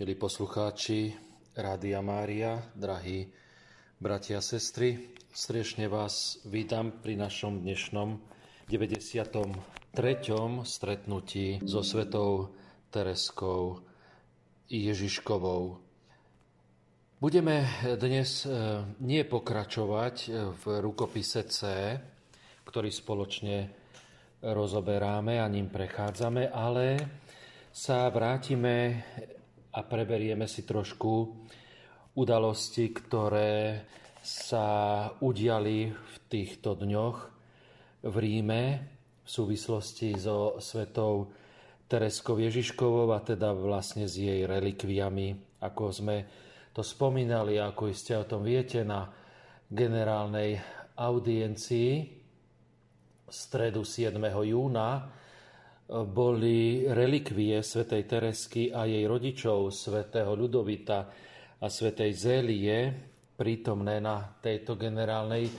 Milí poslucháči Rádia Mária, drahí bratia a sestry, srdečne vás vítam pri našom dnešnom 93. stretnutí so svetou Tereskou Ježiškovou. Budeme dnes e, nie pokračovať v rukopise C, ktorý spoločne rozoberáme a ním prechádzame, ale sa vrátime a preberieme si trošku udalosti, ktoré sa udiali v týchto dňoch v Ríme v súvislosti so svetou Tereskou Ježiškovou a teda vlastne s jej relikviami, ako sme to spomínali, ako iste o tom viete, na generálnej audiencii stredu 7. júna boli relikvie svätej Teresky a jej rodičov, svätého Ľudovita a svätej Zélie, prítomné na tejto generálnej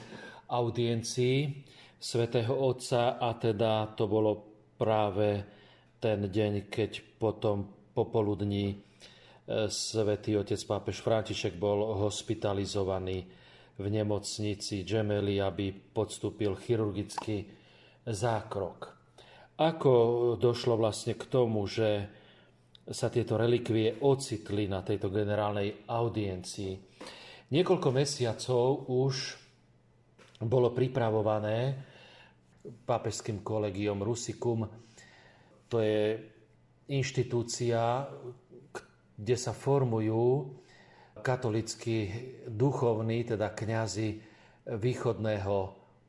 audiencii svätého Otca a teda to bolo práve ten deň, keď potom popoludní e, svätý otec pápež František bol hospitalizovaný v nemocnici Gemelli, aby podstúpil chirurgický zákrok. Ako došlo vlastne k tomu, že sa tieto relikvie ocitli na tejto generálnej audiencii? Niekoľko mesiacov už bolo pripravované pápežským kolegiom Rusicum. To je inštitúcia, kde sa formujú katolickí duchovní, teda kňazi východného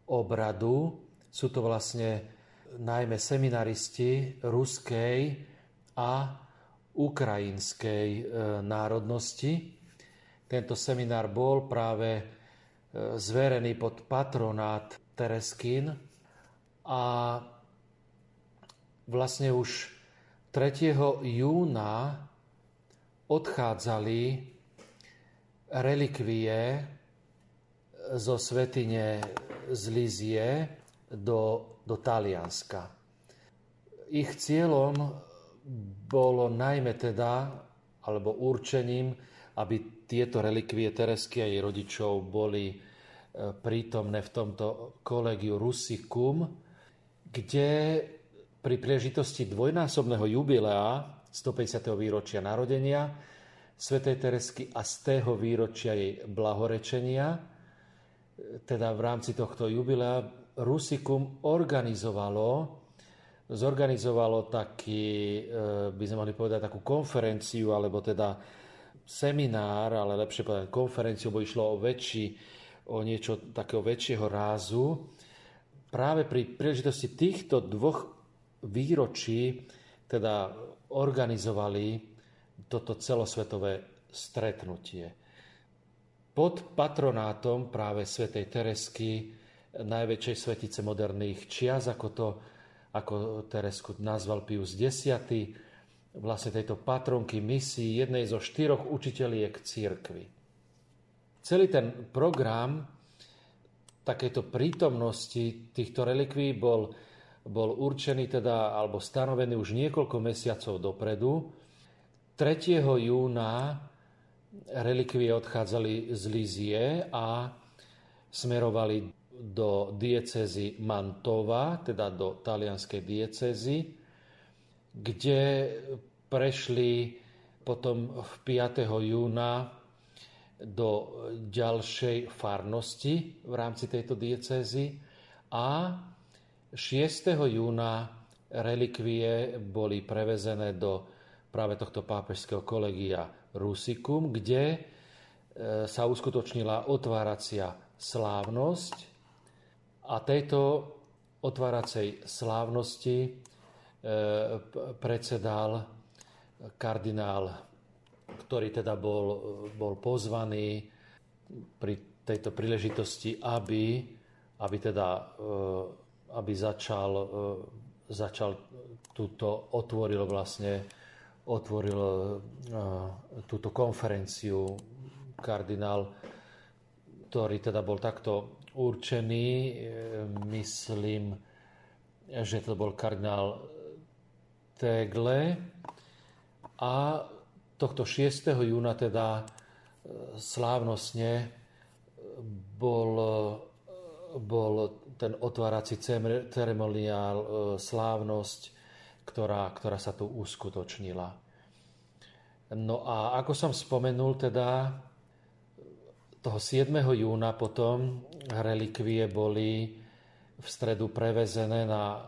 obradu. Sú to vlastne najmä seminaristi ruskej a ukrajinskej e, národnosti. Tento seminár bol práve e, zverený pod patronát Tereskín a vlastne už 3. júna odchádzali relikvie zo svetine z Lizie do do Talianska. Ich cieľom bolo najmä teda, alebo určením, aby tieto relikvie Teresky a jej rodičov boli e, prítomné v tomto kolegiu Rusicum, kde pri príležitosti dvojnásobného jubilea 150. výročia narodenia svätej Teresky a z tého výročia jej blahorečenia, e, teda v rámci tohto jubilea Rusikum organizovalo, zorganizovalo taký, e, by sme mohli povedať, takú konferenciu, alebo teda seminár, ale lepšie povedať konferenciu, bo išlo o väčší, o niečo takého väčšieho rázu. Práve pri príležitosti týchto dvoch výročí teda organizovali toto celosvetové stretnutie. Pod patronátom práve svätej Teresky najväčšej svetice moderných čias, ako to ako Teresku nazval Pius X, vlastne tejto patronky misii jednej zo štyroch učiteľiek církvy. Celý ten program takéto prítomnosti týchto relikví bol, bol určený teda, alebo stanovený už niekoľko mesiacov dopredu. 3. júna relikvie odchádzali z Lízie a smerovali do diecezy Mantova, teda do talianskej diecezy, kde prešli potom v 5. júna do ďalšej farnosti v rámci tejto diecézy a 6. júna relikvie boli prevezené do práve tohto pápežského kolegia Rusicum, kde e, sa uskutočnila otváracia slávnosť a tejto otváracej slávnosti e, predsedal kardinál, ktorý teda bol, bol pozvaný pri tejto príležitosti, aby, aby teda e, aby začal, e, začal túto, otvoril vlastne otvoril túto konferenciu. Kardinál, ktorý teda bol takto určený, e, myslím, že to bol kardinál Tegle a tohto 6. júna teda slávnostne bol, bol ten otvárací ceremoniál, slávnosť, ktorá, ktorá sa tu uskutočnila. No a ako som spomenul, teda toho 7. júna potom relikvie boli v stredu prevezené na e,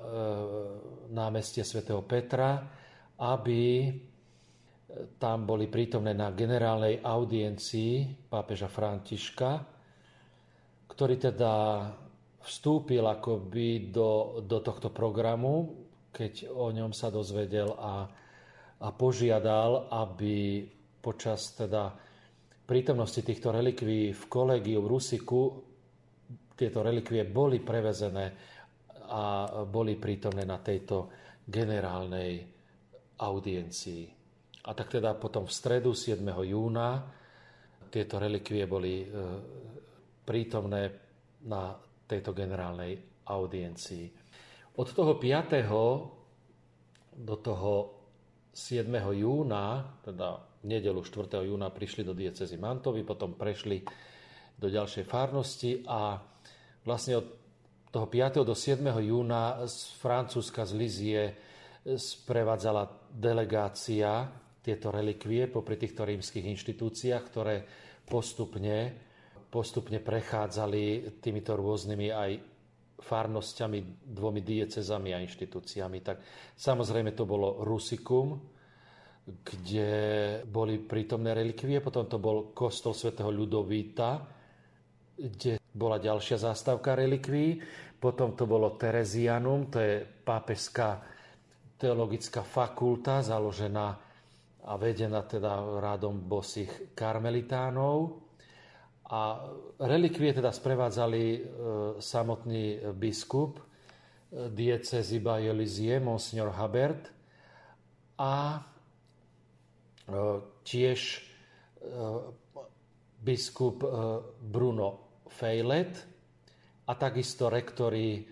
námestie svätého Petra, aby tam boli prítomné na generálnej audiencii pápeža Františka, ktorý teda vstúpil akoby do, do tohto programu, keď o ňom sa dozvedel a, a požiadal, aby počas teda prítomnosti týchto relikví v kolegiu v Rusiku tieto relikvie boli prevezené a boli prítomné na tejto generálnej audiencii. A tak teda potom v stredu 7. júna tieto relikvie boli e, prítomné na tejto generálnej audiencii. Od toho 5. do toho 7. júna, teda nedelu 4. júna prišli do diecezy Mantovy, potom prešli do ďalšej farnosti a vlastne od toho 5. do 7. júna z Francúzska z Lizie sprevádzala delegácia tieto relikvie popri týchto rímskych inštitúciách, ktoré postupne, postupne prechádzali týmito rôznymi aj farnosťami, dvomi diecezami a inštitúciami. Tak samozrejme to bolo Rusikum, kde boli prítomné relikvie. Potom to bol kostol svätého Ľudovíta, kde bola ďalšia zástavka relikví. Potom to bolo Terezianum, to je pápežská teologická fakulta, založená a vedená teda rádom bosých karmelitánov. A relikvie teda sprevádzali e, samotný biskup e, diecezy Bayelisie, monsignor Habert, a tiež e, biskup e, Bruno Fejlet a takisto rektori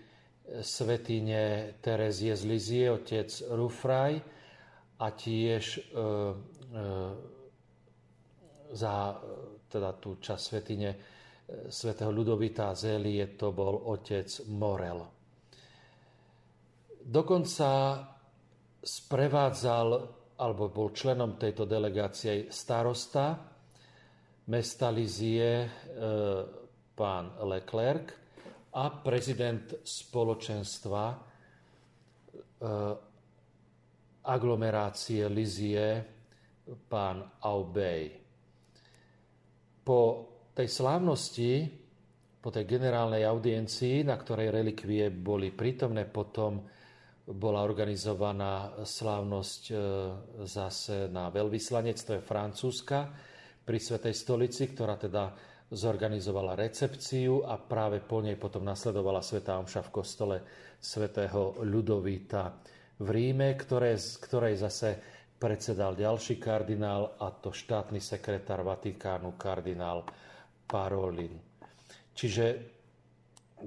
svetine Terezie z Lizie, otec Rufraj a tiež za teda tú časť svetine svätého Ľudovita Zélie to bol otec Morel. Dokonca sprevádzal alebo bol členom tejto delegácie starosta mesta Lizie e, pán Leclerc a prezident spoločenstva e, aglomerácie Lizie pán Aubey. Po tej slávnosti, po tej generálnej audiencii, na ktorej relikvie boli prítomné, potom bola organizovaná slávnosť e, zase na veľvyslanectve Francúzska pri Svetej stolici, ktorá teda zorganizovala recepciu a práve po nej potom nasledovala Svetá Omša v kostole svätého Ľudovíta v Ríme, ktoré, ktorej zase predsedal ďalší kardinál a to štátny sekretár Vatikánu kardinál Parolin. Čiže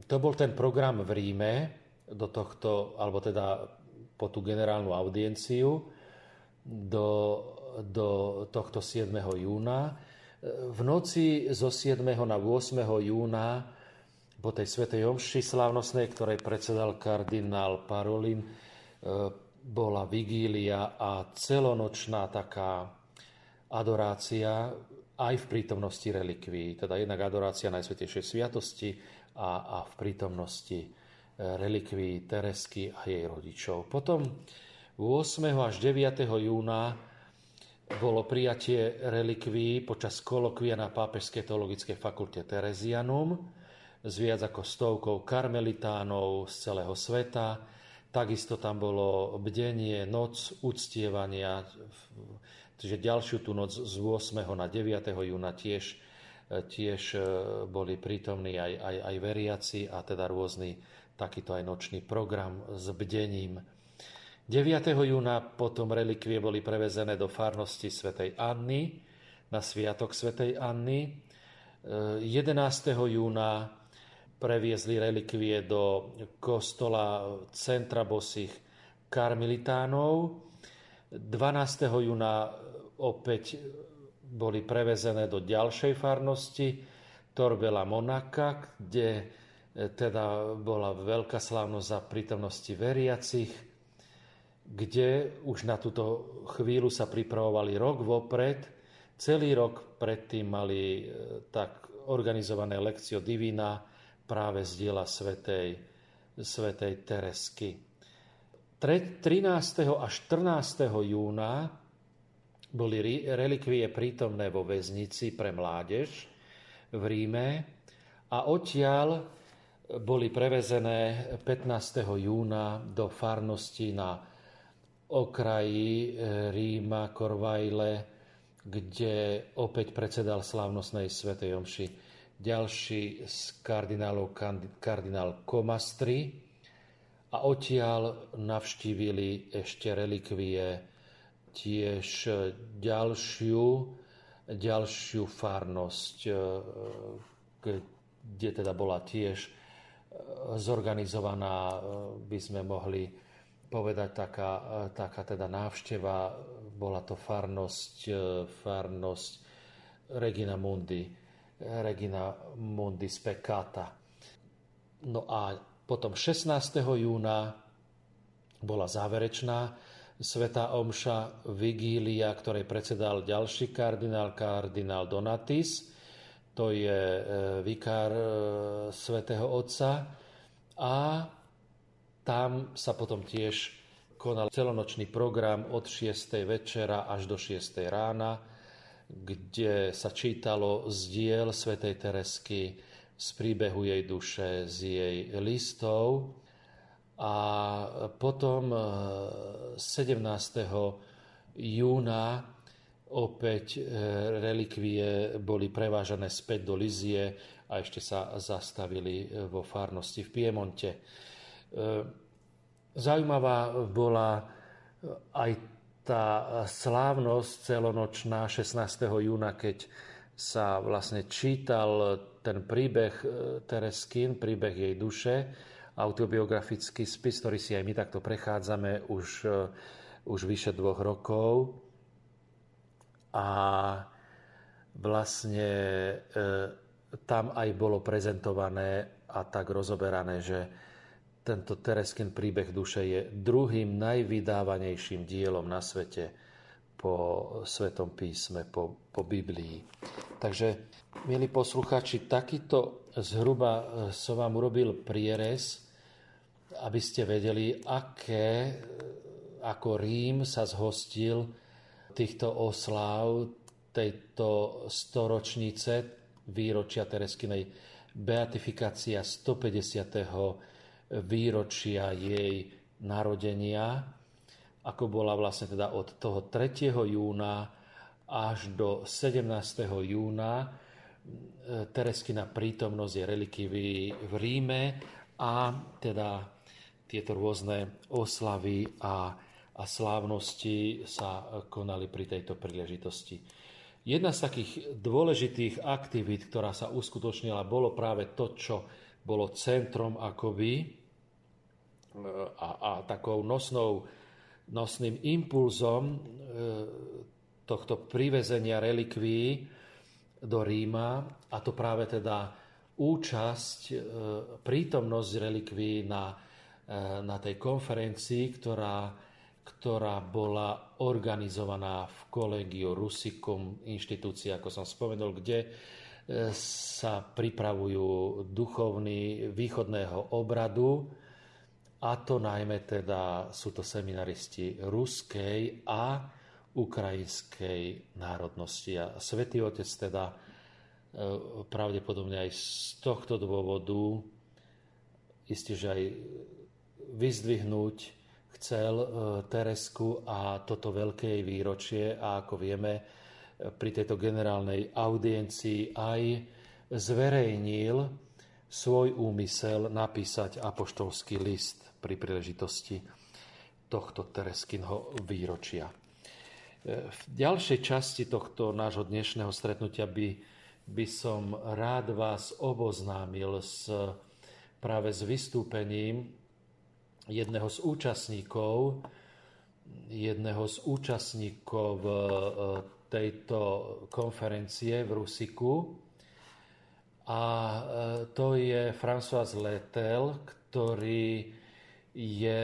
to bol ten program v Ríme, do tohto, alebo teda po tú generálnu audienciu do, do tohto 7. júna. V noci zo 7. na 8. júna po tej svetej omši slávnostnej, ktorej predsedal kardinál Parolin, e, bola vigília a celonočná taká adorácia aj v prítomnosti relikví, teda jednak adorácia Najsvetejšej sviatosti a, a v prítomnosti relikví Teresky a jej rodičov. Potom 8. až 9. júna bolo prijatie relikví počas kolokvia na Pápežskej teologickej fakulte Terezianum s viac ako stovkou karmelitánov z celého sveta. Takisto tam bolo bdenie, noc uctievania, čiže ďalšiu tú noc z 8. na 9. júna tiež, tiež boli prítomní aj, aj, aj veriaci a teda rôzni takýto aj nočný program s bdením. 9. júna potom relikvie boli prevezené do farnosti svätej Anny na sviatok svätej Anny. 11. júna previezli relikvie do kostola centra bosých karmelitánov. 12. júna opäť boli prevezené do ďalšej farnosti, Torbela Monaka, kde e, teda bola veľká slávnosť za prítomnosti veriacich, kde už na túto chvíľu sa pripravovali rok vopred. Celý rok predtým mali e, tak organizované lekcio divina práve z diela svetej, svetej Teresky. 13. a 14. júna boli relikvie prítomné vo väznici pre mládež v Ríme a odtiaľ boli prevezené 15. júna do farnosti na okraji e, Ríma, Korvajle, kde opäť predsedal slávnostnej svetej omši ďalší z kardinálov kardinál Komastri, a odtiaľ navštívili ešte relikvie tiež ďalšiu, ďalšiu farnosť, e, kde teda bola tiež e, zorganizovaná, e, by sme mohli povedať, taká, taká teda návšteva. Bola to farnosť, farnosť Regina Mundi, Regina Mundi Speccata. No a potom 16. júna bola záverečná Sveta Omša Vigília, ktorej predsedal ďalší kardinál, kardinál Donatis, to je e, vikár e, Svetého Otca. A tam sa potom tiež konal celonočný program od 6. večera až do 6. rána, kde sa čítalo z diel Svetej Teresky, z príbehu jej duše, z jej listov. A potom 17. E, júna opäť e, relikvie boli prevážané späť do Lizie a ešte sa zastavili e, vo farnosti v Piemonte. Zaujímavá bola aj tá slávnosť celonočná 16. júna, keď sa vlastne čítal ten príbeh e, Tereskin, príbeh jej duše, autobiografický spis, ktorý si aj my takto prechádzame už, e, už vyše dvoch rokov. A vlastne e, tam aj bolo prezentované a tak rozoberané, že tento Tereskin príbeh duše je druhým najvydávanejším dielom na svete po Svetom písme, po, po Biblii. Takže milí posluchači, takýto zhruba e, som vám urobil prierez, aby ste vedeli, aké, e, ako Rím sa zhostil týchto osláv, tejto storočnice výročia Tereskinej beatifikácia 150. výročia jej narodenia, ako bola vlastne teda od toho 3. júna až do 17. júna Tereskina prítomnosť je relikvy v Ríme a teda tieto rôzne oslavy a, a slávnosti sa konali pri tejto príležitosti. Jedna z takých dôležitých aktivít, ktorá sa uskutočnila, bolo práve to, čo bolo centrom akoby a, a takou nosnou, nosným impulzom e, tohto privezenia relikví do Ríma, a to práve teda účasť, e, prítomnosť relikví na, e, na tej konferencii, ktorá, ktorá bola organizovaná v Collegio Russicum, inštitúcii, ako som spomenul, kde e, sa pripravujú duchovní východného obradu, a to najmä teda sú to seminaristi ruskej a ukrajinskej národnosti. A Svetý Otec teda e, pravdepodobne aj z tohto dôvodu isté, aj vyzdvihnúť chcel e, Teresku a toto veľké výročie a ako vieme, pri tejto generálnej audiencii aj zverejnil svoj úmysel napísať apoštolský list pri príležitosti tohto Tereskinho výročia. V ďalšej časti tohto nášho dnešného stretnutia by, by som rád vás oboznámil s, práve s vystúpením jedného z účastníkov jedného z účastníkov e, tejto konferencie v Rusiku. A e, to je François Letel, ktorý je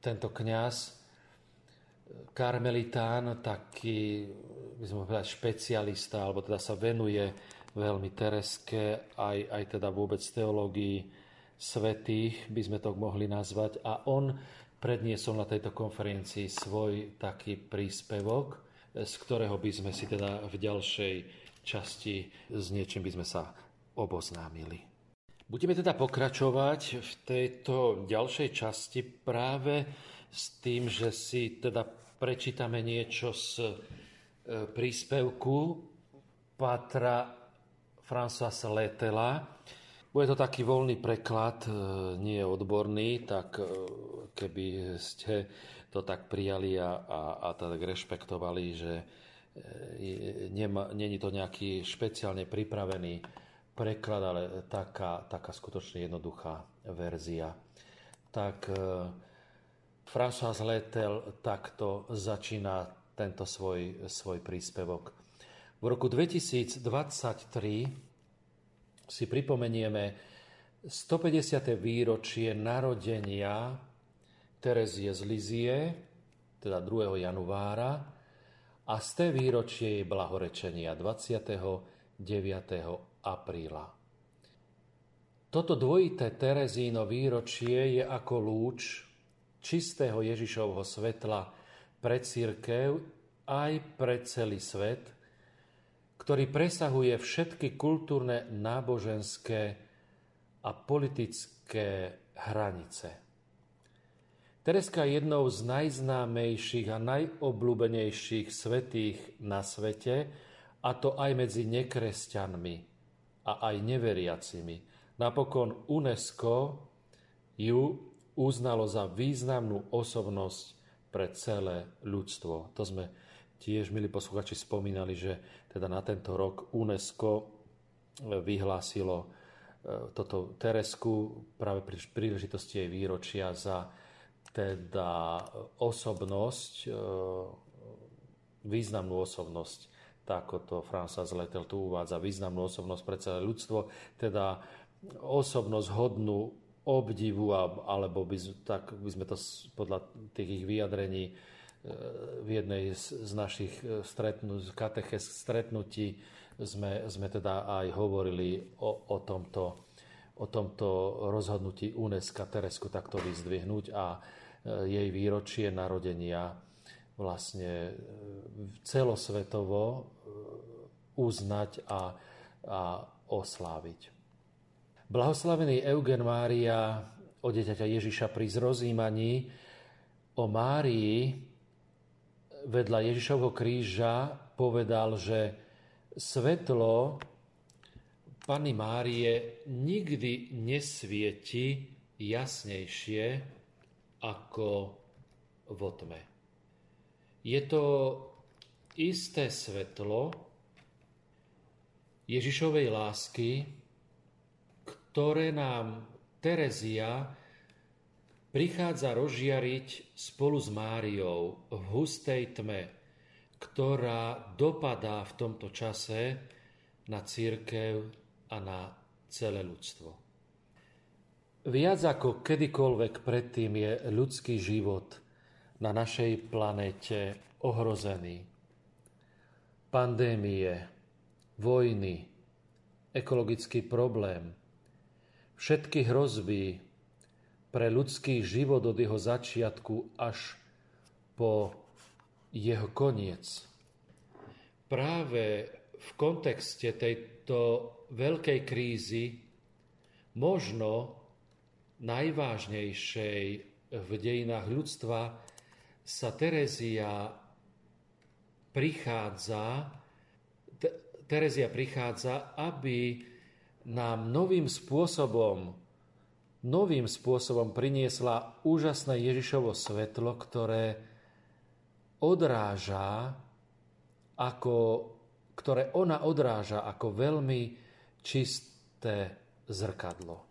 tento kňaz karmelitán, taký, by sme povedali, špecialista, alebo teda sa venuje veľmi tereske, aj, aj teda vôbec teológii svetých, by sme to mohli nazvať. A on predniesol na tejto konferencii svoj taký príspevok, z ktorého by sme si teda v ďalšej časti s niečím by sme sa oboznámili. Budeme teda pokračovať v tejto ďalšej časti práve s tým, že si teda prečítame niečo z e, príspevku Patra François Letela. Bude to taký voľný preklad, e, nie odborný, tak e, keby ste to tak prijali a, a, a tak rešpektovali, že není to nejaký špeciálne pripravený preklad, ale taká, taká skutočne jednoduchá verzia. Tak François Letel takto začína tento svoj, svoj príspevok. V roku 2023 si pripomenieme 150. výročie narodenia Terezie z Lizie, teda 2. januára, a z té výročie jej blahorečenia 29. apríla. Toto dvojité Terezíno výročie je ako lúč, čistého Ježišovho svetla pre církev aj pre celý svet, ktorý presahuje všetky kultúrne, náboženské a politické hranice. Tereska je jednou z najznámejších a najobľúbenejších svetých na svete, a to aj medzi nekresťanmi a aj neveriacimi. Napokon UNESCO ju uznalo za významnú osobnosť pre celé ľudstvo. To sme tiež, milí posluchači, spomínali, že teda na tento rok UNESCO e, vyhlásilo e, toto Teresku práve pri príležitosti jej výročia za teda osobnosť, e, významnú osobnosť, tak ako to François Letel tu uvádza, významnú osobnosť pre celé ľudstvo, teda osobnosť hodnú obdivu, alebo by, tak by sme to podľa tých ich vyjadrení v jednej z, našich e, stretnú, kateches stretnutí sme, sme teda aj hovorili o, o, tomto, o tomto rozhodnutí UNESCO Teresku takto vyzdvihnúť a e, jej výročie narodenia vlastne celosvetovo uznať a, a osláviť. Blahoslavený Eugen Mária o dieťaťa Ježiša pri zrozímaní o Márii vedľa Ježišovho kríža povedal, že svetlo Panny Márie nikdy nesvieti jasnejšie ako v tme. Je to isté svetlo Ježišovej lásky, ktoré nám Terezia prichádza rozžiariť spolu s Máriou v hustej tme, ktorá dopadá v tomto čase na církev a na celé ľudstvo. Viac ako kedykoľvek predtým je ľudský život na našej planete ohrozený. Pandémie, vojny, ekologický problém – všetky hrozby pre ľudský život od jeho začiatku až po jeho koniec. Práve v kontexte tejto veľkej krízy, možno najvážnejšej v dejinách ľudstva, sa Terezia prichádza, Terezia prichádza, aby nám novým spôsobom, novým spôsobom priniesla úžasné Ježišovo svetlo, ktoré odráža, ako, ktoré ona odráža ako veľmi čisté zrkadlo.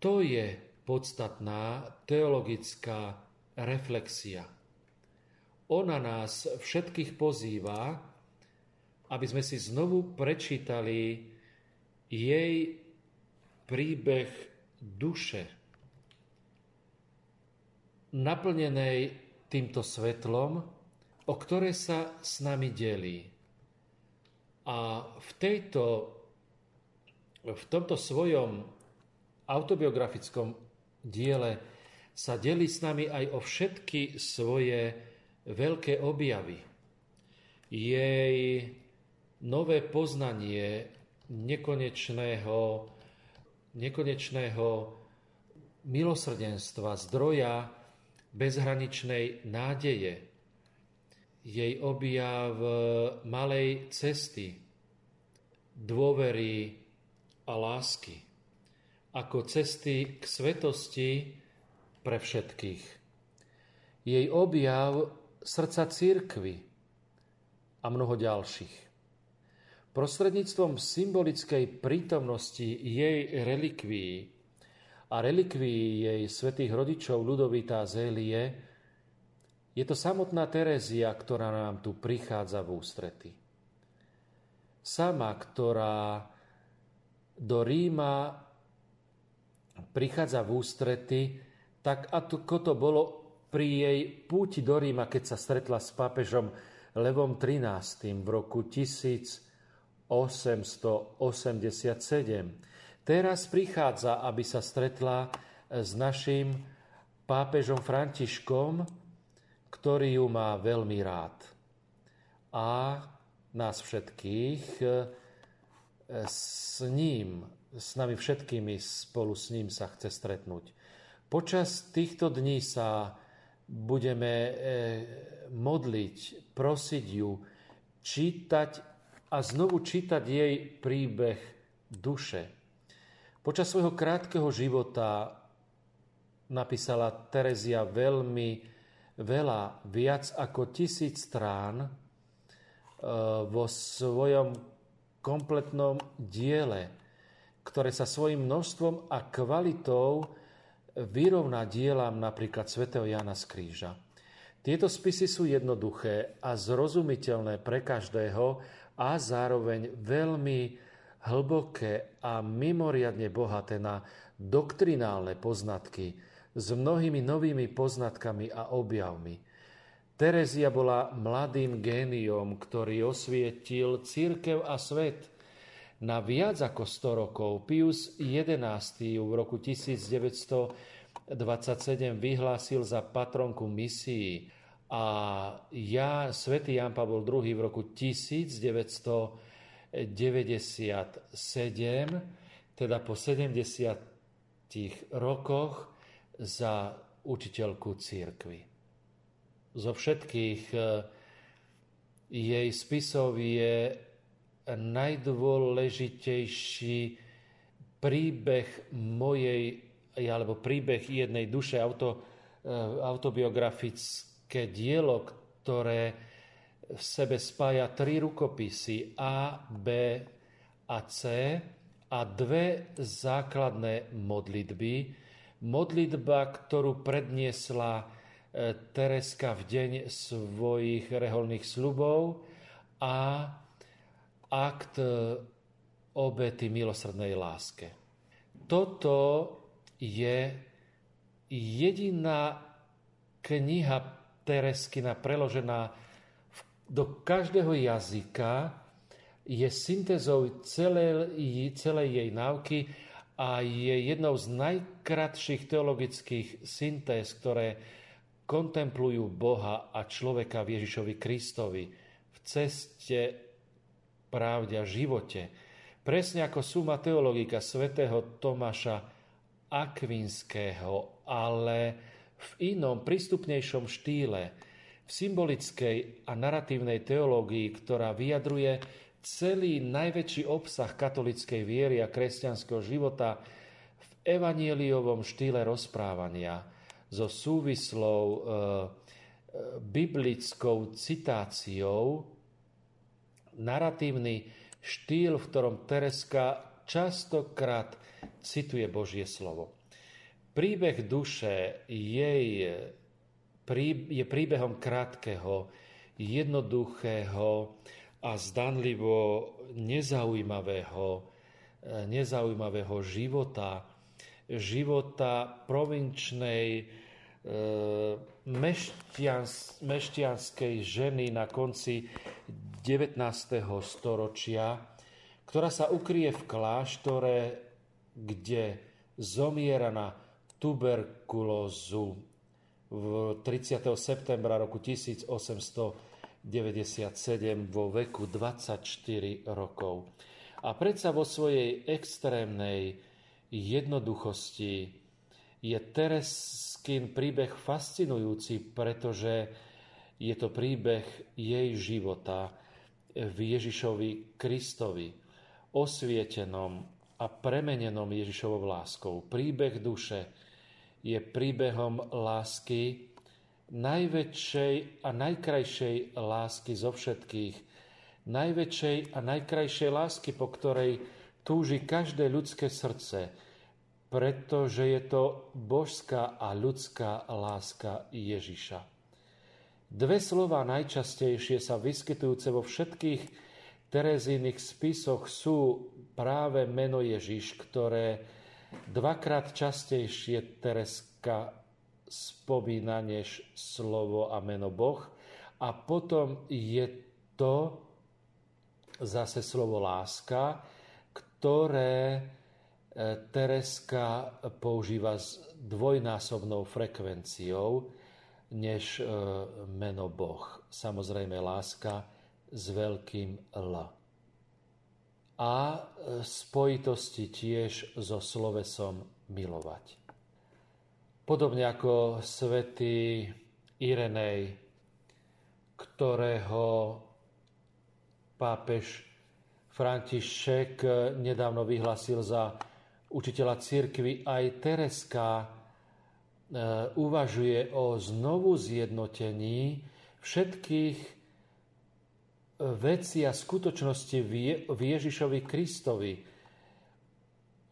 To je podstatná teologická reflexia. ona nás všetkých pozýva, aby sme si znovu prečítali jej príbeh duše, naplnenej týmto svetlom, o ktoré sa s nami delí. A v, tejto, v tomto svojom autobiografickom diele sa delí s nami aj o všetky svoje veľké objavy. Jej nové poznanie nekonečného, nekonečného milosrdenstva, zdroja bezhraničnej nádeje, jej objav malej cesty, dôvery a lásky, ako cesty k svetosti pre všetkých. Jej objav srdca církvy a mnoho ďalších. Prostredníctvom symbolickej prítomnosti jej relikvií a relikvií jej svätých rodičov Ludovita Zélie je to samotná Terézia, ktorá nám tu prichádza v ústrety. Sama, ktorá do Ríma prichádza v ústrety, tak ako to bolo pri jej púti do Ríma, keď sa stretla s pápežom Levom XIII. v roku 1887. Teraz prichádza, aby sa stretla s našim pápežom Františkom, ktorý ju má veľmi rád. A nás všetkých e, s ním, s nami všetkými spolu s ním sa chce stretnúť. Počas týchto dní sa budeme e, modliť, prosiť ju, čítať a znovu čítať jej príbeh duše. Počas svojho krátkeho života napísala Terezia veľmi veľa, viac ako tisíc strán e, vo svojom kompletnom diele, ktoré sa svojim množstvom a kvalitou vyrovná dielam napríklad svätého Jana z Kríža. Tieto spisy sú jednoduché a zrozumiteľné pre každého a zároveň veľmi hlboké a mimoriadne bohaté na doktrinálne poznatky, s mnohými novými poznatkami a objavmi. Terezia bola mladým géniom, ktorý osvietil církev a svet. Na viac ako 100 rokov Pius XI v roku 1927 vyhlásil za patronku misií a ja, svätý Jan Pavol II v roku 1997, teda po 70 rokoch, za učiteľku církvy. Zo všetkých e, jej spisov je najdôležitejší príbeh mojej, alebo príbeh jednej duše, auto, autobiografické dielo, ktoré v sebe spája tri rukopisy A, B a C a dve základné modlitby, modlitba, ktorú predniesla e, Tereska v deň svojich reholných slubov a akt e, obety milosrdnej láske. Toto je jediná kniha Tereskina preložená do každého jazyka, je syntezou celej, celej jej náuky a je jednou z najkratších teologických syntéz, ktoré kontemplujú Boha a človeka v Ježišovi Kristovi v ceste, pravde a živote. Presne ako suma teologika svätého Tomáša Akvinského, ale v inom, prístupnejšom štýle, v symbolickej a naratívnej teológii, ktorá vyjadruje celý najväčší obsah katolickej viery a kresťanského života v evanieliovom štýle rozprávania so súvislou e, biblickou citáciou, naratívny štýl, v ktorom Tereska častokrát cituje Božie slovo. Príbeh duše, jej je príbehom krátkeho, jednoduchého a zdanlivo nezaujímavého, e, nezaujímavého života, života provinčnej e, mešťans, mešťanskej ženy na konci 19. storočia, ktorá sa ukrie v kláštore, kde zomiera na tuberkulózu v 30. septembra roku 1897 vo veku 24 rokov. A predsa vo svojej extrémnej jednoduchosti je Tereskin príbeh fascinujúci, pretože je to príbeh jej života v Ježišovi Kristovi, osvietenom a premenenom Ježišovou láskou. Príbeh duše, je príbehom lásky, najväčšej a najkrajšej lásky zo všetkých, najväčšej a najkrajšej lásky, po ktorej túži každé ľudské srdce, pretože je to božská a ľudská láska Ježiša. Dve slova najčastejšie sa vyskytujúce vo všetkých Terezínych spisoch sú práve meno Ježiš, ktoré dvakrát častejšie Tereska spomína než slovo a meno Boh. A potom je to zase slovo láska, ktoré e, Tereska používa s dvojnásobnou frekvenciou než e, meno Boh. Samozrejme láska s veľkým L a spojitosti tiež so slovesom milovať. Podobne ako svätý Irenej, ktorého pápež František nedávno vyhlasil za učiteľa cirkvy, aj Tereska e, uvažuje o znovu zjednotení všetkých veci a skutočnosti v Ježišovi Kristovi.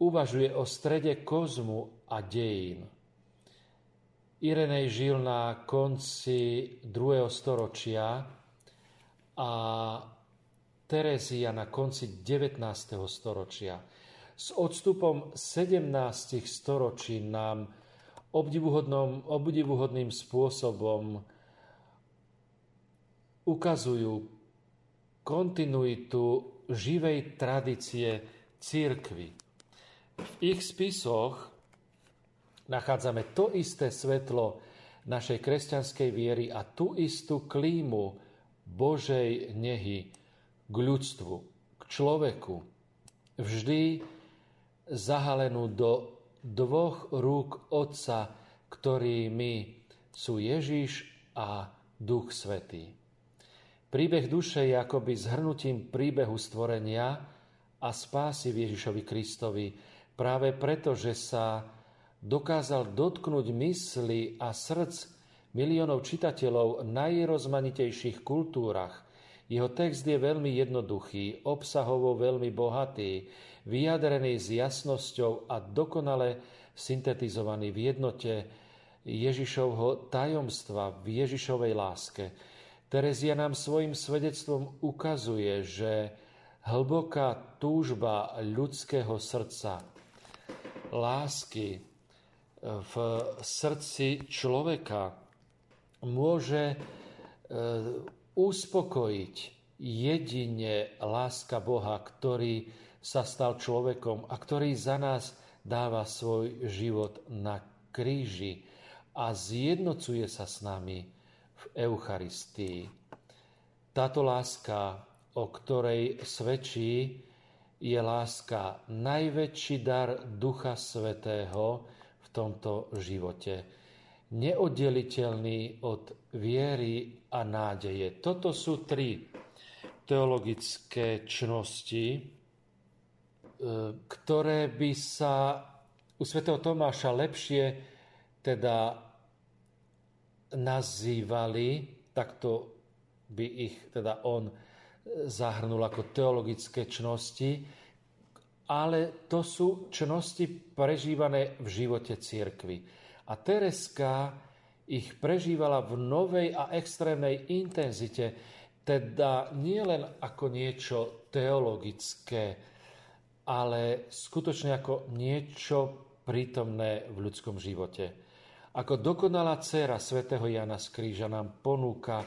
Uvažuje o strede kozmu a dejín. Irenej žil na konci 2. storočia a Terezia na konci 19. storočia. S odstupom 17 storočí nám obdivuhodným spôsobom ukazujú kontinuitu živej tradície církvy. V ich spisoch nachádzame to isté svetlo našej kresťanskej viery a tú istú klímu Božej nehy k ľudstvu, k človeku. Vždy zahalenú do dvoch rúk Otca, ktorými sú Ježiš a Duch Svetý. Príbeh duše je akoby zhrnutím príbehu stvorenia a spásy Ježišovi Kristovi, práve preto, že sa dokázal dotknúť mysli a srdc miliónov čitateľov v najrozmanitejších kultúrach. Jeho text je veľmi jednoduchý, obsahovo veľmi bohatý, vyjadrený s jasnosťou a dokonale syntetizovaný v jednote Ježišovho tajomstva v Ježišovej láske – Terezia nám svojim svedectvom ukazuje, že hlboká túžba ľudského srdca, lásky e, v srdci človeka môže e, uspokojiť jedine láska Boha, ktorý sa stal človekom a ktorý za nás dáva svoj život na kríži a zjednocuje sa s nami v Eucharistii. Táto láska, o ktorej svedčí, je láska najväčší dar Ducha Svetého v tomto živote. Neoddeliteľný od viery a nádeje. Toto sú tri teologické čnosti, e, ktoré by sa u svätého Tomáša lepšie teda nazývali, takto by ich teda on zahrnul ako teologické čnosti, ale to sú čnosti prežívané v živote církvy. A Tereska ich prežívala v novej a extrémnej intenzite, teda nie len ako niečo teologické, ale skutočne ako niečo prítomné v ľudskom živote. Ako dokonalá dcéra svätého Jana z Kríža nám ponúka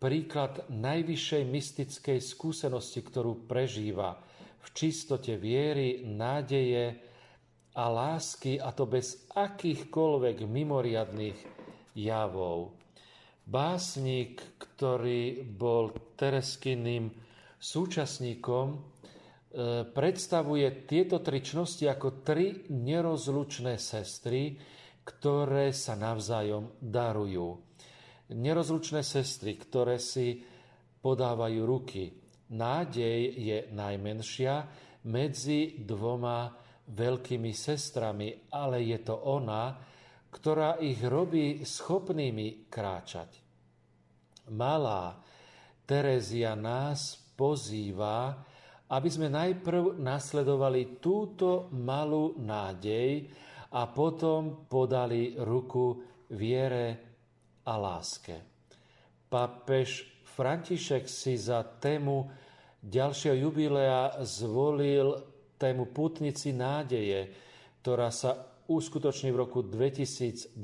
príklad najvyššej mystickej skúsenosti, ktorú prežíva v čistote viery, nádeje a lásky, a to bez akýchkoľvek mimoriadných javov. Básnik, ktorý bol Tereskyným súčasníkom, e, predstavuje tieto tri čnosti ako tri nerozlučné sestry, ktoré sa navzájom darujú. Nerozlučné sestry, ktoré si podávajú ruky. Nádej je najmenšia medzi dvoma veľkými sestrami, ale je to ona, ktorá ich robí schopnými kráčať. Malá Terezia nás pozýva, aby sme najprv nasledovali túto malú nádej a potom podali ruku viere a láske. Papež František si za tému ďalšieho jubilea zvolil tému Putnici nádeje, ktorá sa uskutoční v roku 2025,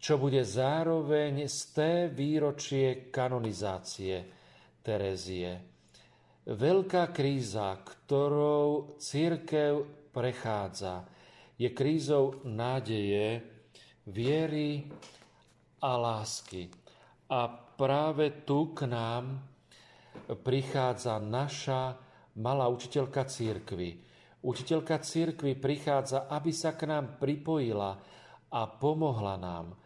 čo bude zároveň z té výročie kanonizácie Terezie. Veľká kríza, ktorou církev prechádza, je krízou nádeje, viery a lásky. A práve tu k nám prichádza naša malá učiteľka církvy, Učiteľka církvy prichádza, aby sa k nám pripojila a pomohla nám.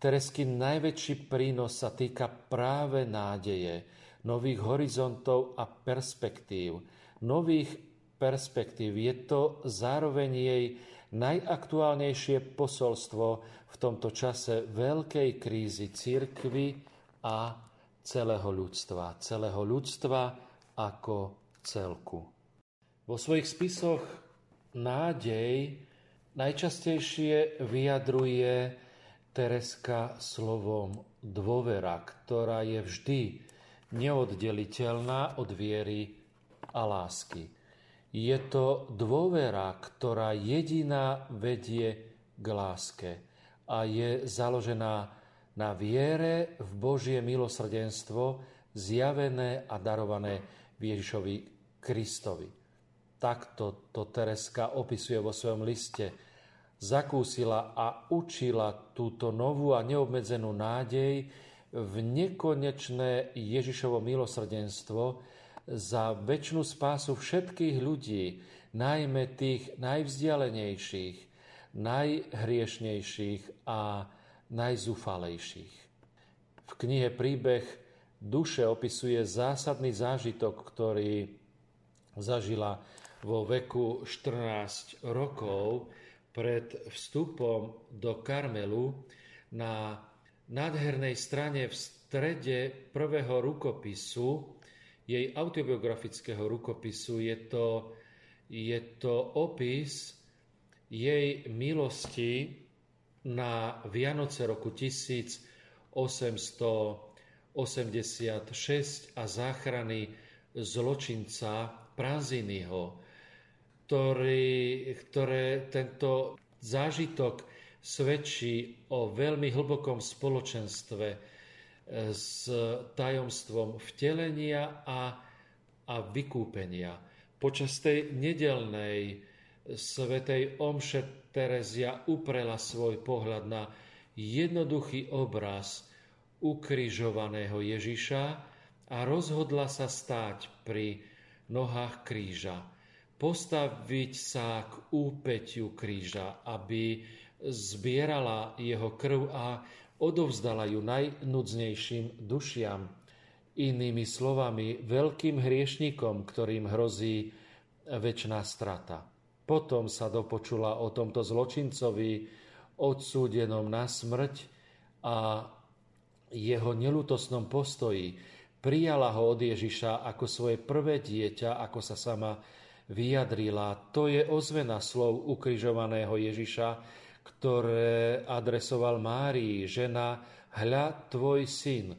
Teresky najväčší prínos sa týka práve nádeje, nových horizontov a perspektív. Nových perspektív. Je to zároveň jej najaktuálnejšie posolstvo v tomto čase veľkej krízy církvy a celého ľudstva. Celého ľudstva ako celku. Vo svojich spisoch nádej najčastejšie vyjadruje Tereska slovom dôvera, ktorá je vždy neoddeliteľná od viery a lásky. Je to dôvera, ktorá jediná vedie k láske a je založená na viere v Božie milosrdenstvo zjavené a darované Ježišovi Kristovi. Takto to Tereska opisuje vo svojom liste. Zakúsila a učila túto novú a neobmedzenú nádej v nekonečné Ježišovo milosrdenstvo za väčšinu spásu všetkých ľudí, najmä tých najvzdialenejších, najhriešnejších a najzúfalejších. V knihe Príbeh duše opisuje zásadný zážitok, ktorý zažila vo veku 14 rokov pred vstupom do Karmelu na nádhernej strane v strede prvého rukopisu, jej autobiografického rukopisu, je to, je to opis jej milosti na Vianoce roku 1886 a záchrany zločinca Pranziniho, ktorý, ktoré tento zážitok svedčí o veľmi hlbokom spoločenstve s tajomstvom vtelenia a, a vykúpenia. Počas tej nedelnej svetej omše Terezia uprela svoj pohľad na jednoduchý obraz ukrižovaného Ježiša a rozhodla sa stáť pri nohách kríža postaviť sa k úpeťu kríža, aby zbierala jeho krv a odovzdala ju najnudznejším dušiam. Inými slovami, veľkým hriešnikom, ktorým hrozí väčšiná strata. Potom sa dopočula o tomto zločincovi odsúdenom na smrť a jeho nelutosnom postoji. Prijala ho od Ježiša ako svoje prvé dieťa, ako sa sama vyjadrila, to je ozvena slov ukrižovaného Ježiša, ktoré adresoval Márii, žena, hľa tvoj syn.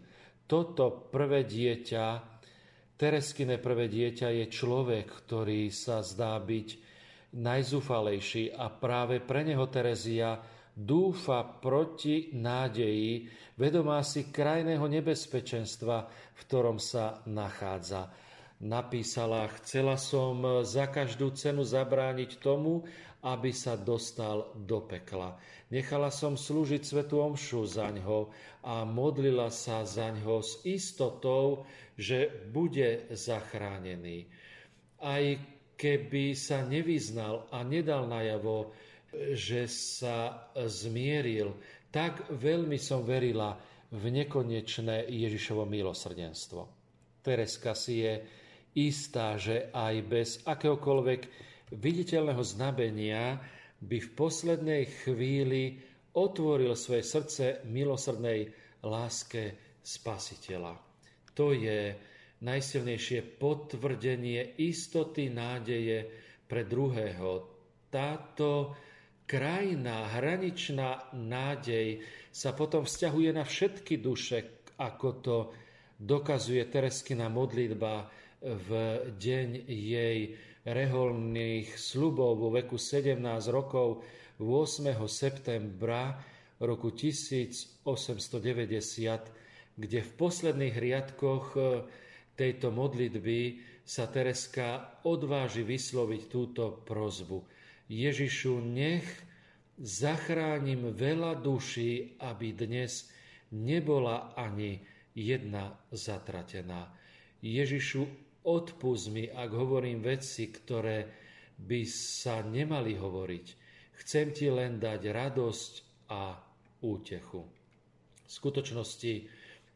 Toto prvé dieťa, Tereskine prvé dieťa je človek, ktorý sa zdá byť najzúfalejší a práve pre neho Terezia dúfa proti nádeji, vedomá si krajného nebezpečenstva, v ktorom sa nachádza napísala, chcela som za každú cenu zabrániť tomu, aby sa dostal do pekla. Nechala som slúžiť svetu omšu za ňo a modlila sa za ňo s istotou, že bude zachránený. Aj keby sa nevyznal a nedal najavo, že sa zmieril, tak veľmi som verila v nekonečné Ježišovo milosrdenstvo. Tereska si je istá, že aj bez akéhokoľvek viditeľného znamenia by v poslednej chvíli otvoril svoje srdce milosrdnej láske Spasiteľa. To je najsilnejšie potvrdenie istoty nádeje pre druhého. Táto krajná, hraničná nádej sa potom vzťahuje na všetky duše, ako to dokazuje Tereskina modlitba v deň jej reholných slubov vo veku 17 rokov 8. septembra roku 1890, kde v posledných riadkoch e, tejto modlitby sa Tereska odváži vysloviť túto prozbu. Ježišu, nech zachránim veľa duší, aby dnes nebola ani jedna zatratená. Ježišu, Odpust mi, ak hovorím veci, ktoré by sa nemali hovoriť. Chcem ti len dať radosť a útechu. V skutočnosti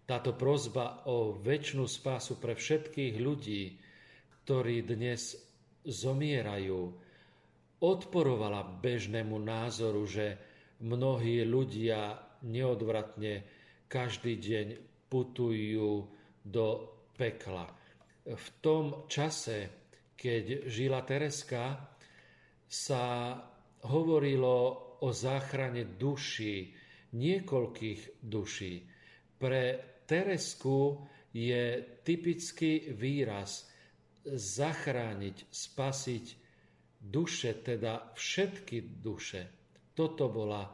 táto prozba o väčšnú spásu pre všetkých ľudí, ktorí dnes zomierajú, odporovala bežnému názoru, že mnohí ľudia neodvratne každý deň putujú do pekla v tom čase, keď žila Tereska, sa hovorilo o záchrane duší, niekoľkých duší. Pre Teresku je typický výraz zachrániť, spasiť duše, teda všetky duše. Toto bola e,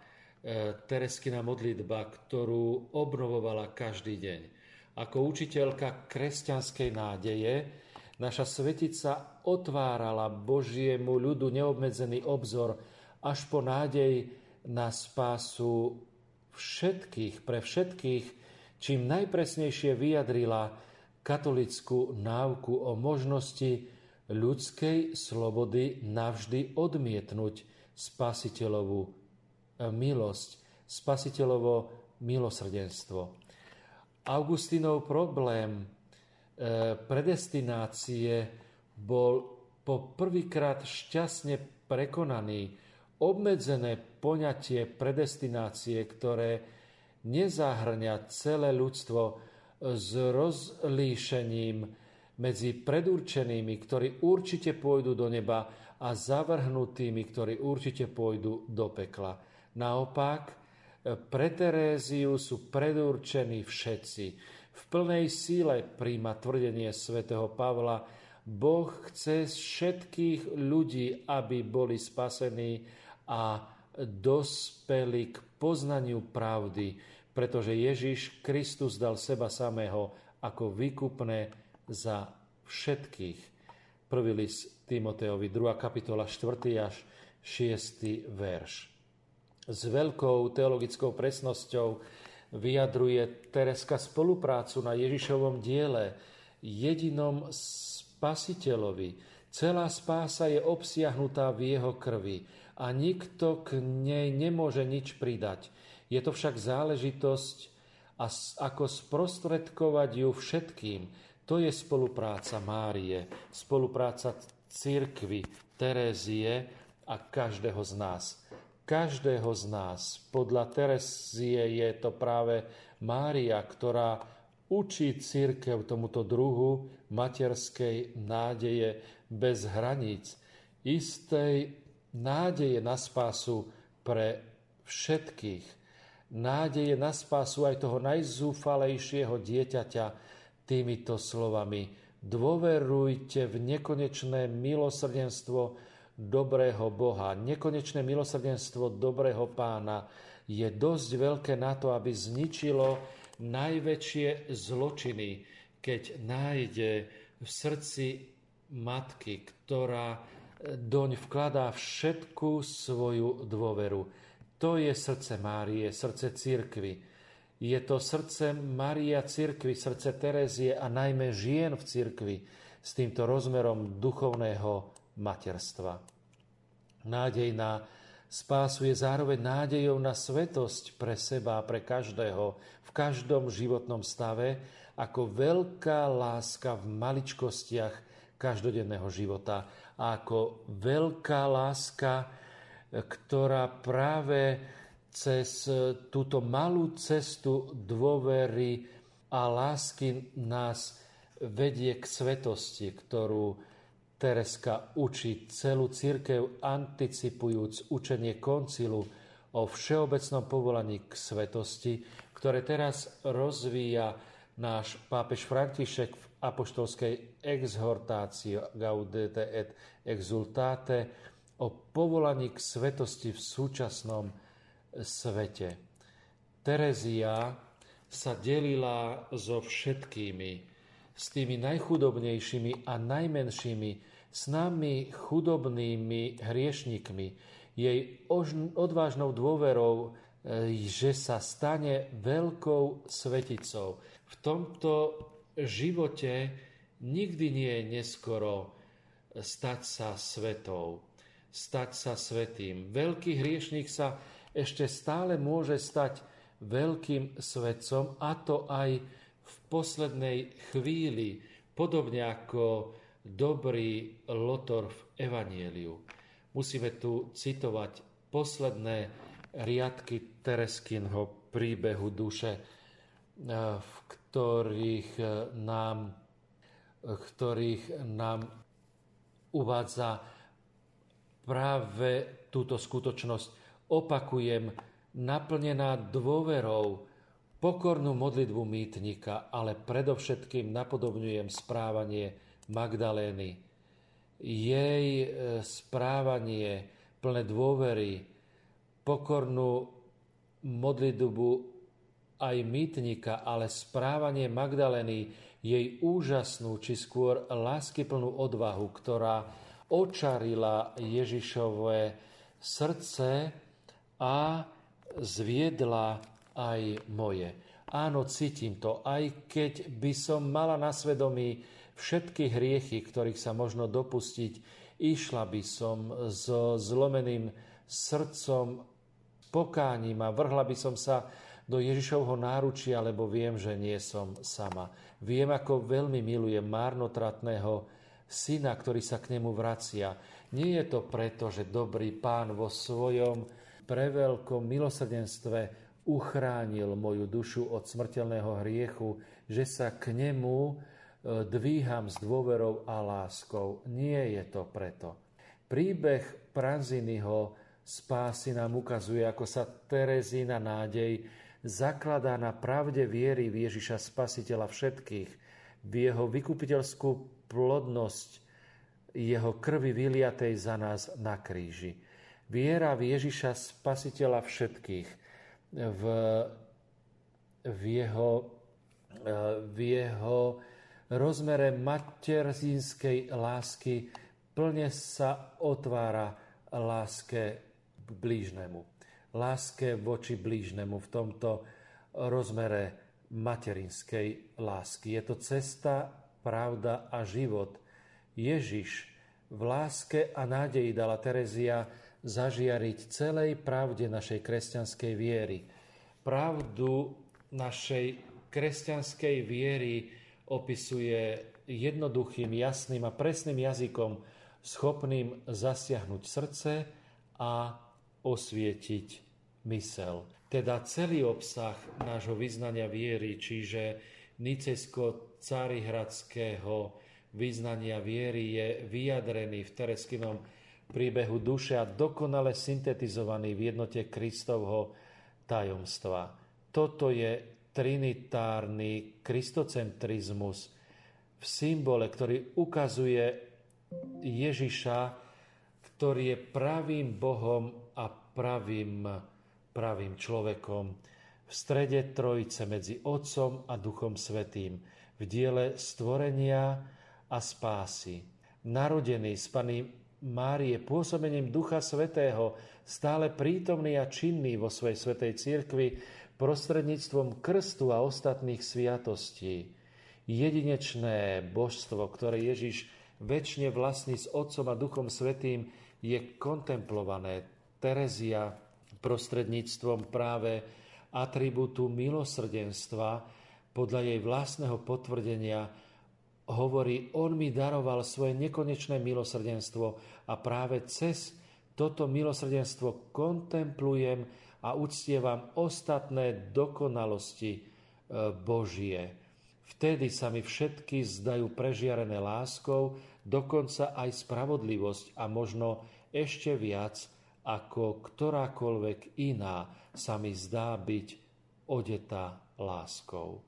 Tereskina modlitba, ktorú obnovovala každý deň. Ako učiteľka kresťanskej nádeje naša svetica otvárala Božiemu ľudu neobmedzený obzor až po nádej na spásu všetkých, pre všetkých, čím najpresnejšie vyjadrila katolickú náuku o možnosti ľudskej slobody navždy odmietnúť spasiteľovú milosť, spasiteľovo milosrdenstvo. Augustinov problém e, predestinácie bol po prvýkrát šťastne prekonaný. Obmedzené poňatie predestinácie, ktoré nezahrňa celé ľudstvo s rozlíšením medzi predurčenými, ktorí určite pôjdu do neba a zavrhnutými, ktorí určite pôjdu do pekla. Naopak, pre Teréziu sú predurčení všetci. V plnej síle príjma tvrdenie svätého Pavla, Boh chce všetkých ľudí, aby boli spasení a dospeli k poznaniu pravdy, pretože Ježiš Kristus dal seba samého ako výkupné za všetkých. Prvý list Timoteovi, 2. kapitola, 4. až 6. verš s veľkou teologickou presnosťou vyjadruje Tereska spoluprácu na Ježišovom diele, jedinom spasiteľovi. Celá spása je obsiahnutá v jeho krvi a nikto k nej nemôže nič pridať. Je to však záležitosť a ako sprostredkovať ju všetkým. To je spolupráca Márie, spolupráca církvy, Terézie a každého z nás každého z nás. Podľa Terezie je to práve Mária, ktorá učí církev tomuto druhu materskej nádeje bez hraníc, istej nádeje na spásu pre všetkých. Nádeje na spásu aj toho najzúfalejšieho dieťaťa týmito slovami. Dôverujte v nekonečné milosrdenstvo dobrého Boha. Nekonečné milosrdenstvo dobrého pána je dosť veľké na to, aby zničilo najväčšie zločiny, keď nájde v srdci matky, ktorá doň vkladá všetku svoju dôveru. To je srdce Márie, srdce církvy. Je to srdce Maria církvy, srdce Terezie a najmä žien v církvi s týmto rozmerom duchovného materstva. Nádej na spásu je zároveň nádejou na svetosť pre seba a pre každého v každom životnom stave, ako veľká láska v maličkostiach každodenného života a ako veľká láska, ktorá práve cez túto malú cestu dôvery a lásky nás vedie k svetosti, ktorú Tereska učí celú církev anticipujúc učenie koncilu o všeobecnom povolaní k svetosti, ktoré teraz rozvíja náš pápež František v apoštolskej exhortácii Gaudete et exultate o povolaní k svetosti v súčasnom svete. Terezia sa delila so všetkými, s tými najchudobnejšími a najmenšími, s nami chudobnými hriešnikmi, jej odvážnou dôverou, e, že sa stane veľkou sveticou. V tomto živote nikdy nie je neskoro stať sa svetou, stať sa svetým. Veľký hriešnik sa ešte stále môže stať veľkým svetcom, a to aj v poslednej chvíli, podobne ako dobrý Lotor v Evanieliu. Musíme tu citovať posledné riadky Tereskinho príbehu duše, eh, v ktorých eh, nám, eh, ktorých nám uvádza práve túto skutočnosť. Opakujem, naplnená dôverou, pokornú modlitbu mýtnika, ale predovšetkým napodobňujem správanie Magdalény. Jej e, správanie plné dôvery, pokornú modlitbu aj mýtnika, ale správanie Magdaleny, jej úžasnú, či skôr láskyplnú odvahu, ktorá očarila Ježišové srdce a zviedla aj moje. Áno, cítim to, aj keď by som mala na svedomí všetky hriechy, ktorých sa možno dopustiť, išla by som so zlomeným srdcom, pokáním a vrhla by som sa do Ježišovho náručia, lebo viem, že nie som sama. Viem, ako veľmi milujem márnotratného syna, ktorý sa k nemu vracia. Nie je to preto, že dobrý pán vo svojom preveľkom milosrdenstve uchránil moju dušu od smrteľného hriechu, že sa k nemu dvíham s dôverou a láskou. Nie je to preto. Príbeh Pranzinyho spásy nám ukazuje, ako sa Terezína nádej zakladá na pravde viery v Ježiša Spasiteľa všetkých, v jeho vykupiteľskú plodnosť, jeho krvi vyliatej za nás na kríži. Viera v Ježiša Spasiteľa všetkých, v, v jeho, e, v jeho rozmere materinskej lásky plne sa otvára láske k blížnemu. Láske voči blížnemu v tomto rozmere materinskej lásky. Je to cesta, pravda a život. Ježiš v láske a nádeji dala Terezia zažiariť celej pravde našej kresťanskej viery. Pravdu našej kresťanskej viery opisuje jednoduchým, jasným a presným jazykom, schopným zasiahnuť srdce a osvietiť mysel. Teda celý obsah nášho vyznania viery, čiže nicejsko-carihradského vyznania viery je vyjadrený v Tereskinom príbehu duše a dokonale syntetizovaný v jednote Kristovho tajomstva. Toto je trinitárny kristocentrizmus v symbole, ktorý ukazuje Ježiša, ktorý je pravým Bohom a pravým, pravým človekom v strede trojice medzi Otcom a Duchom Svetým v diele stvorenia a spásy. Narodený z Pany Márie pôsobením Ducha Svetého, stále prítomný a činný vo svojej svetej cirkvi prostredníctvom krstu a ostatných sviatostí. Jedinečné božstvo, ktoré Ježiš väčšine vlastní s Otcom a Duchom Svetým, je kontemplované. Terezia prostredníctvom práve atribútu milosrdenstva podľa jej vlastného potvrdenia hovorí, on mi daroval svoje nekonečné milosrdenstvo a práve cez toto milosrdenstvo kontemplujem a uctievam ostatné dokonalosti e, Božie. Vtedy sa mi všetky zdajú prežiarené láskou, dokonca aj spravodlivosť a možno ešte viac ako ktorákoľvek iná sa mi zdá byť odetá láskou.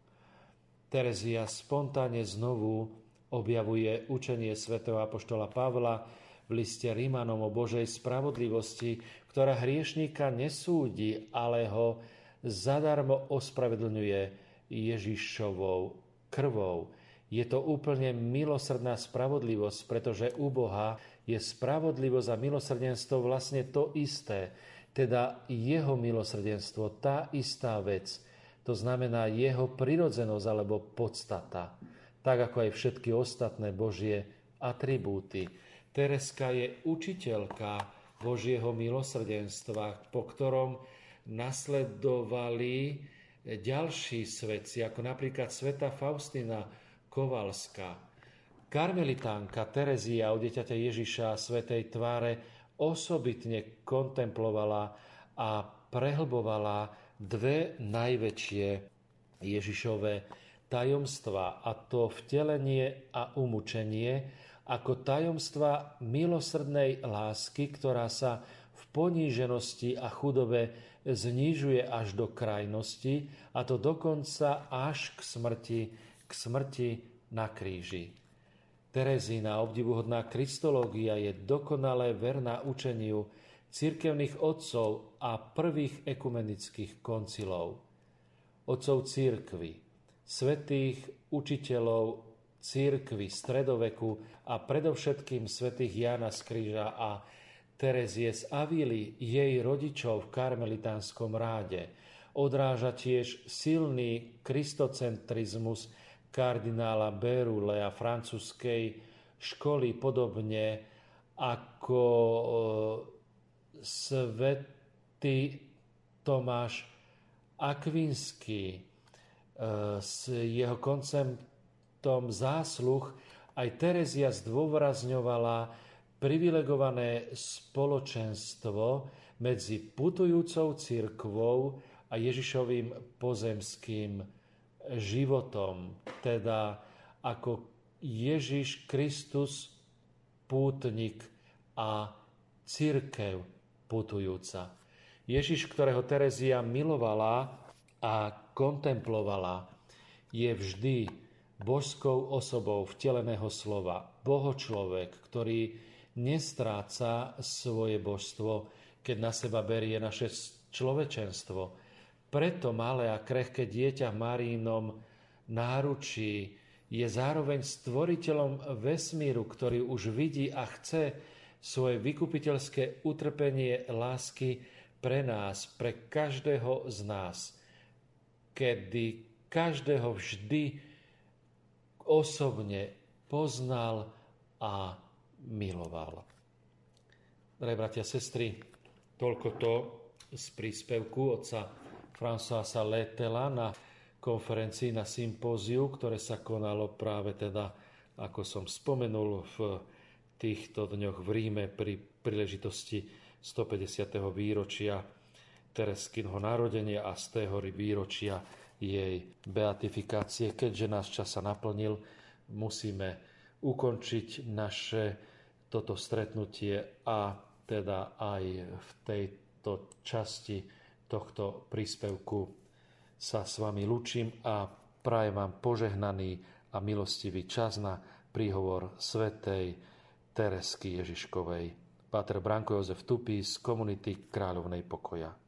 Terezia spontánne znovu objavuje učenie svätého apoštola Pavla v liste Rímanom o Božej spravodlivosti, ktorá hriešníka nesúdi, ale ho zadarmo ospravedlňuje Ježišovou krvou. Je to úplne milosrdná spravodlivosť, pretože u Boha je spravodlivosť a milosrdenstvo vlastne to isté. Teda jeho milosrdenstvo, tá istá vec. To znamená jeho prirodzenosť alebo podstata. Tak ako aj všetky ostatné Božie atribúty. Tereska je učiteľka Božieho milosrdenstva, po ktorom nasledovali ďalší svetci, ako napríklad sveta Faustina Kovalská. Karmelitánka Terezia o dieťaťa Ježiša svetej tváre osobitne kontemplovala a prehlbovala dve najväčšie Ježišové tajomstva, a to vtelenie a umúčenie, ako tajomstva milosrdnej lásky, ktorá sa v poníženosti a chudobe znižuje až do krajnosti, a to dokonca až k smrti, k smrti na kríži. Terezína obdivuhodná kristológia je dokonale verná učeniu cirkevných otcov a prvých ekumenických koncilov. Otcov církvy, svetých učiteľov církvy stredoveku a predovšetkým svetých Jana z Kríža a Terezie z Avily, jej rodičov v karmelitánskom ráde, odráža tiež silný kristocentrizmus kardinála Berule a francúzskej školy, podobne ako e, svetý Tomáš Akvinský. E, s jeho konceptom zásluh aj Terezia zdôrazňovala privilegované spoločenstvo medzi putujúcou církvou a Ježišovým pozemským životom, teda ako Ježiš Kristus pútnik a církev putujúca. Ježiš, ktorého Terezia milovala a kontemplovala, je vždy božskou osobou vteleného slova, bohočlovek, ktorý nestráca svoje božstvo, keď na seba berie naše človečenstvo. Preto malé a krehké dieťa v Marínom náručí je zároveň stvoriteľom vesmíru, ktorý už vidí a chce svoje vykupiteľské utrpenie lásky pre nás, pre každého z nás, kedy každého vždy osobne poznal a miloval. Drahé bratia a sestry, toľko to z príspevku otca Françoisa Letela na konferencii na sympóziu, ktoré sa konalo práve teda, ako som spomenul, v týchto dňoch v Ríme pri príležitosti 150. výročia Tereskinho narodenia a z tého výročia jej beatifikácie. Keďže nás čas sa naplnil, musíme ukončiť naše toto stretnutie a teda aj v tejto časti tohto príspevku sa s vami lúčim a prajem vám požehnaný a milostivý čas na príhovor svetej Teresky Ježiškovej. Páter Branko Jozef Tupí z komunity Kráľovnej pokoja.